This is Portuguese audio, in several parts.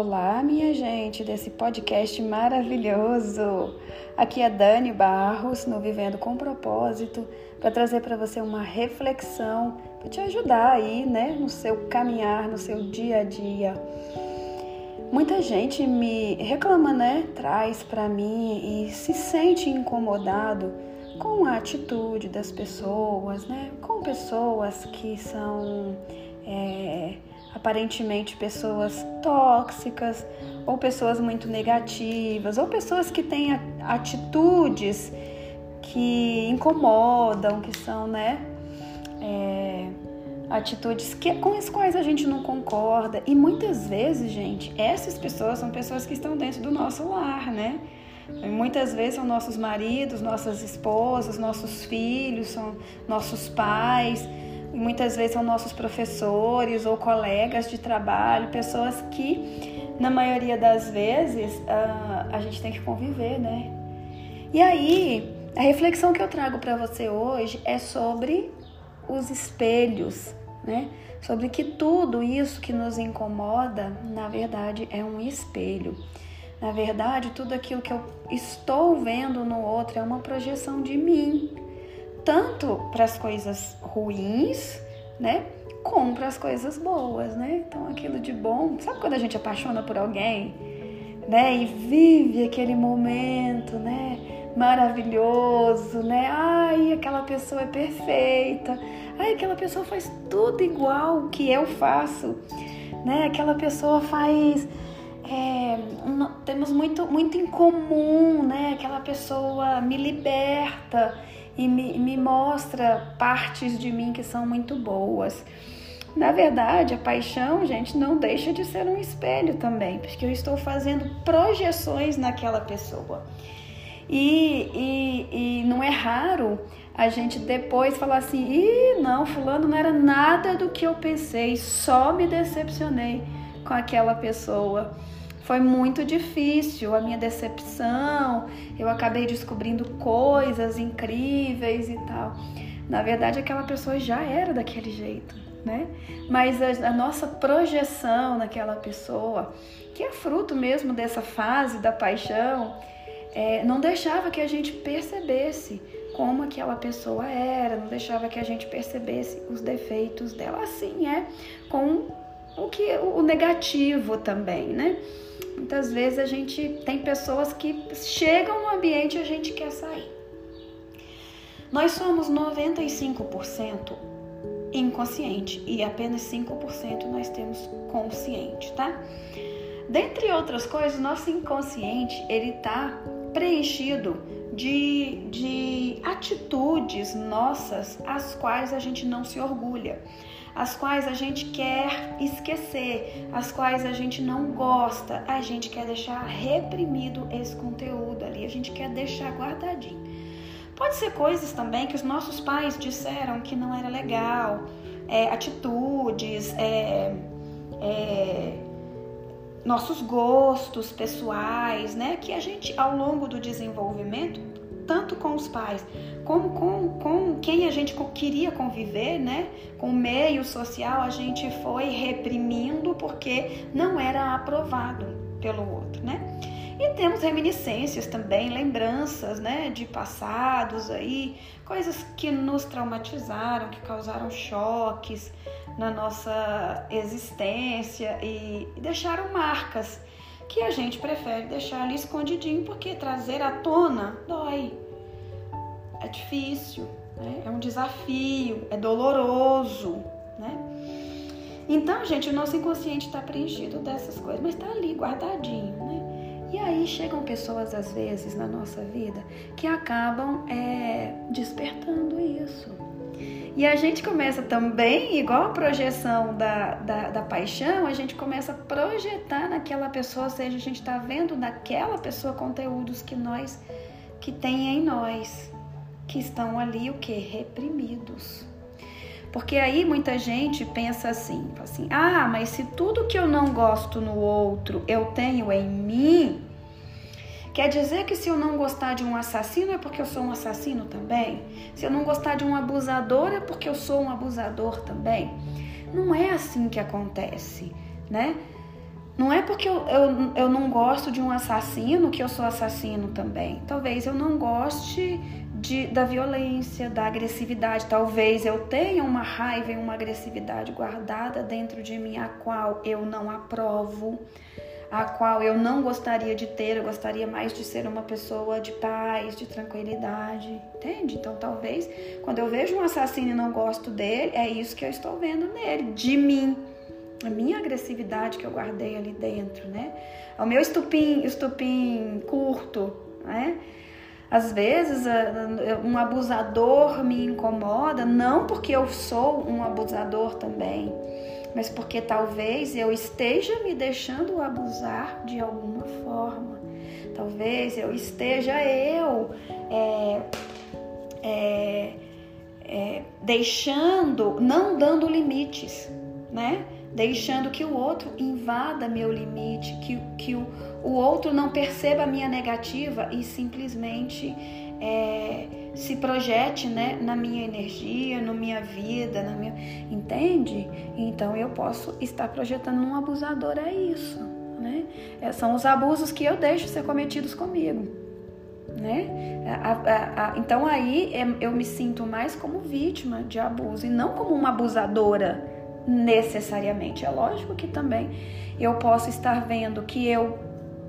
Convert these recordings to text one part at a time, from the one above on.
Olá, minha gente desse podcast maravilhoso. Aqui é Dani Barros, no Vivendo com Propósito, para trazer para você uma reflexão para te ajudar aí, né, no seu caminhar, no seu dia a dia. Muita gente me reclama, né, traz para mim e se sente incomodado com a atitude das pessoas, né, com pessoas que são é, aparentemente pessoas tóxicas, ou pessoas muito negativas, ou pessoas que têm atitudes que incomodam, que são, né? É, atitudes que, com as quais a gente não concorda. E muitas vezes, gente, essas pessoas são pessoas que estão dentro do nosso lar, né? E muitas vezes são nossos maridos, nossas esposas, nossos filhos, são nossos pais muitas vezes são nossos professores ou colegas de trabalho, pessoas que, na maioria das vezes, uh, a gente tem que conviver, né? E aí, a reflexão que eu trago para você hoje é sobre os espelhos, né? Sobre que tudo isso que nos incomoda, na verdade, é um espelho. Na verdade, tudo aquilo que eu estou vendo no outro é uma projeção de mim tanto para as coisas ruins, né? Como para as coisas boas, né? Então aquilo de bom, sabe quando a gente apaixona por alguém, né? E vive aquele momento, né? Maravilhoso, né? Ai, aquela pessoa é perfeita. Ai, aquela pessoa faz tudo igual que eu faço, né? Aquela pessoa faz é, temos muito, muito em comum, né? Aquela pessoa me liberta e me, me mostra partes de mim que são muito boas. Na verdade, a paixão, gente, não deixa de ser um espelho também, porque eu estou fazendo projeções naquela pessoa. E, e, e não é raro a gente depois falar assim: ih, não, Fulano não era nada do que eu pensei, só me decepcionei com aquela pessoa. Foi muito difícil a minha decepção, eu acabei descobrindo coisas incríveis e tal. Na verdade, aquela pessoa já era daquele jeito, né? Mas a, a nossa projeção naquela pessoa, que é fruto mesmo dessa fase da paixão, é, não deixava que a gente percebesse como aquela pessoa era, não deixava que a gente percebesse os defeitos dela. Assim é com o que o negativo também, né? Muitas vezes a gente tem pessoas que chegam no ambiente e a gente quer sair. Nós somos 95% inconsciente e apenas 5% nós temos consciente, tá? Dentre outras coisas, nosso inconsciente ele tá preenchido de, de atitudes nossas as quais a gente não se orgulha as quais a gente quer esquecer, as quais a gente não gosta, a gente quer deixar reprimido esse conteúdo ali, a gente quer deixar guardadinho. Pode ser coisas também que os nossos pais disseram que não era legal, é, atitudes, é, é, nossos gostos pessoais, né? Que a gente, ao longo do desenvolvimento, tanto com os pais como com, com quem a gente queria conviver, né? Com o meio social, a gente foi reprimindo porque não era aprovado pelo outro, né? E temos reminiscências também, lembranças, né, de passados aí, coisas que nos traumatizaram, que causaram choques na nossa existência e deixaram marcas que a gente prefere deixar ali escondidinho porque trazer à tona dói. É difícil, né? é um desafio, é doloroso, né? Então, gente, o nosso inconsciente está preenchido dessas coisas, mas está ali guardadinho, né? E aí chegam pessoas, às vezes, na nossa vida que acabam é, despertando isso. E a gente começa também, igual a projeção da, da, da, paixão, a gente começa a projetar naquela pessoa, ou seja, a gente está vendo naquela pessoa conteúdos que nós, que tem em nós, que estão ali o que? Reprimidos. Porque aí muita gente pensa assim, assim, ah, mas se tudo que eu não gosto no outro eu tenho em mim, Quer dizer que se eu não gostar de um assassino é porque eu sou um assassino também? Se eu não gostar de um abusador é porque eu sou um abusador também? Não é assim que acontece, né? Não é porque eu, eu, eu não gosto de um assassino que eu sou assassino também. Talvez eu não goste de, da violência, da agressividade. Talvez eu tenha uma raiva e uma agressividade guardada dentro de mim, a qual eu não aprovo, a qual eu não gostaria de ter. Eu gostaria mais de ser uma pessoa de paz, de tranquilidade, entende? Então, talvez quando eu vejo um assassino e não gosto dele, é isso que eu estou vendo nele, de mim a minha agressividade que eu guardei ali dentro, né? O meu estupim, estupim curto, né? Às vezes um abusador me incomoda, não porque eu sou um abusador também, mas porque talvez eu esteja me deixando abusar de alguma forma. Talvez eu esteja eu é, é, é, deixando, não dando limites, né? deixando que o outro invada meu limite, que, que o, o outro não perceba a minha negativa e simplesmente é, se projete né, na minha energia, na minha vida, na minha. Entende? Então eu posso estar projetando um abusador a isso. Né? É, são os abusos que eu deixo ser cometidos comigo. Né? A, a, a, então aí é, eu me sinto mais como vítima de abuso e não como uma abusadora necessariamente. É lógico que também eu posso estar vendo que eu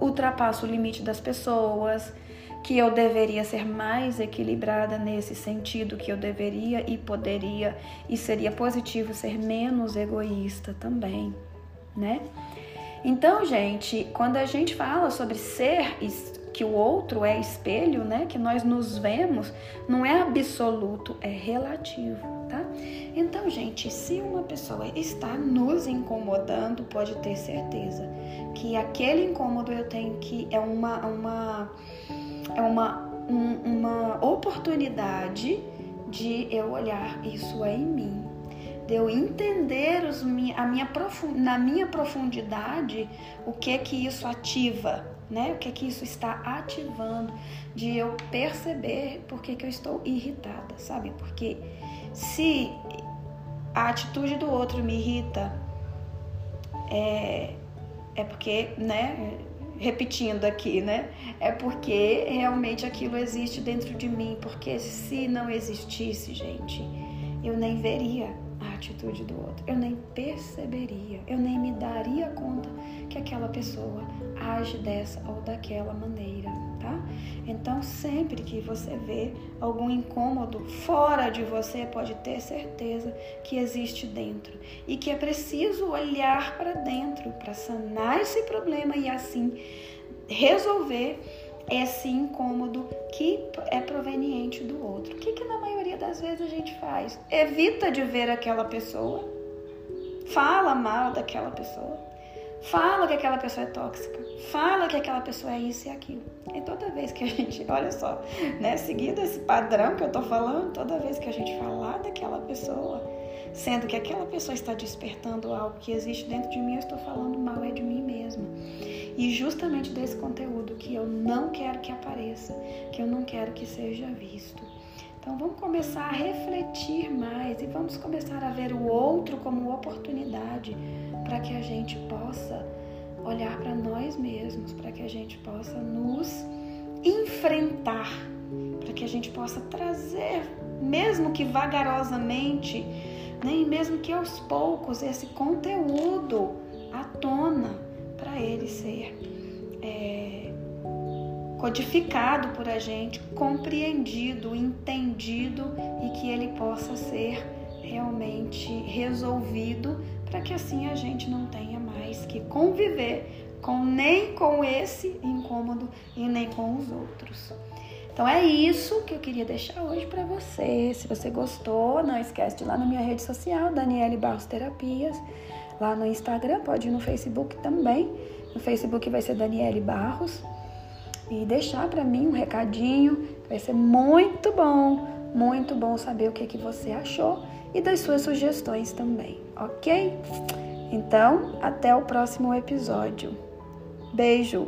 ultrapasso o limite das pessoas, que eu deveria ser mais equilibrada nesse sentido, que eu deveria e poderia e seria positivo ser menos egoísta também, né? Então, gente, quando a gente fala sobre ser que o outro é espelho, né, que nós nos vemos, não é absoluto, é relativo tá? Então, gente, se uma pessoa está nos incomodando, pode ter certeza que aquele incômodo eu tenho que é uma uma é uma um, uma oportunidade de eu olhar isso é em mim, de eu entender os, a minha na minha profundidade o que que isso ativa, né? O que que isso está ativando, de eu perceber por que, que eu estou irritada, sabe? Porque se a atitude do outro me irrita, é, é porque, né? Repetindo aqui, né? É porque realmente aquilo existe dentro de mim. Porque se não existisse, gente, eu nem veria a atitude do outro, eu nem perceberia, eu nem me daria conta que aquela pessoa age dessa ou daquela maneira tá? Então, sempre que você vê algum incômodo fora de você, pode ter certeza que existe dentro e que é preciso olhar para dentro para sanar esse problema e assim resolver esse incômodo que é proveniente do outro. O que, que na maioria das vezes a gente faz? Evita de ver aquela pessoa, fala mal daquela pessoa Fala que aquela pessoa é tóxica. Fala que aquela pessoa é isso e aquilo. E toda vez que a gente, olha só, né, seguindo esse padrão que eu tô falando, toda vez que a gente falar daquela pessoa, sendo que aquela pessoa está despertando algo que existe dentro de mim, eu estou falando mal é de mim mesma. E justamente desse conteúdo que eu não quero que apareça, que eu não quero que seja visto. Então vamos começar a refletir mais e vamos começar a ver o outro como oportunidade para que a gente possa olhar para nós mesmos, para que a gente possa nos enfrentar, para que a gente possa trazer, mesmo que vagarosamente, nem né, mesmo que aos poucos, esse conteúdo codificado por a gente, compreendido, entendido e que ele possa ser realmente resolvido para que assim a gente não tenha mais que conviver com nem com esse incômodo e nem com os outros. Então é isso que eu queria deixar hoje para você. Se você gostou, não esquece de ir lá na minha rede social, Daniele Barros Terapias, lá no Instagram, pode ir no Facebook também. No Facebook vai ser Daniele Barros e deixar para mim um recadinho, vai ser muito bom, muito bom saber o que que você achou e das suas sugestões também, ok? Então, até o próximo episódio. Beijo!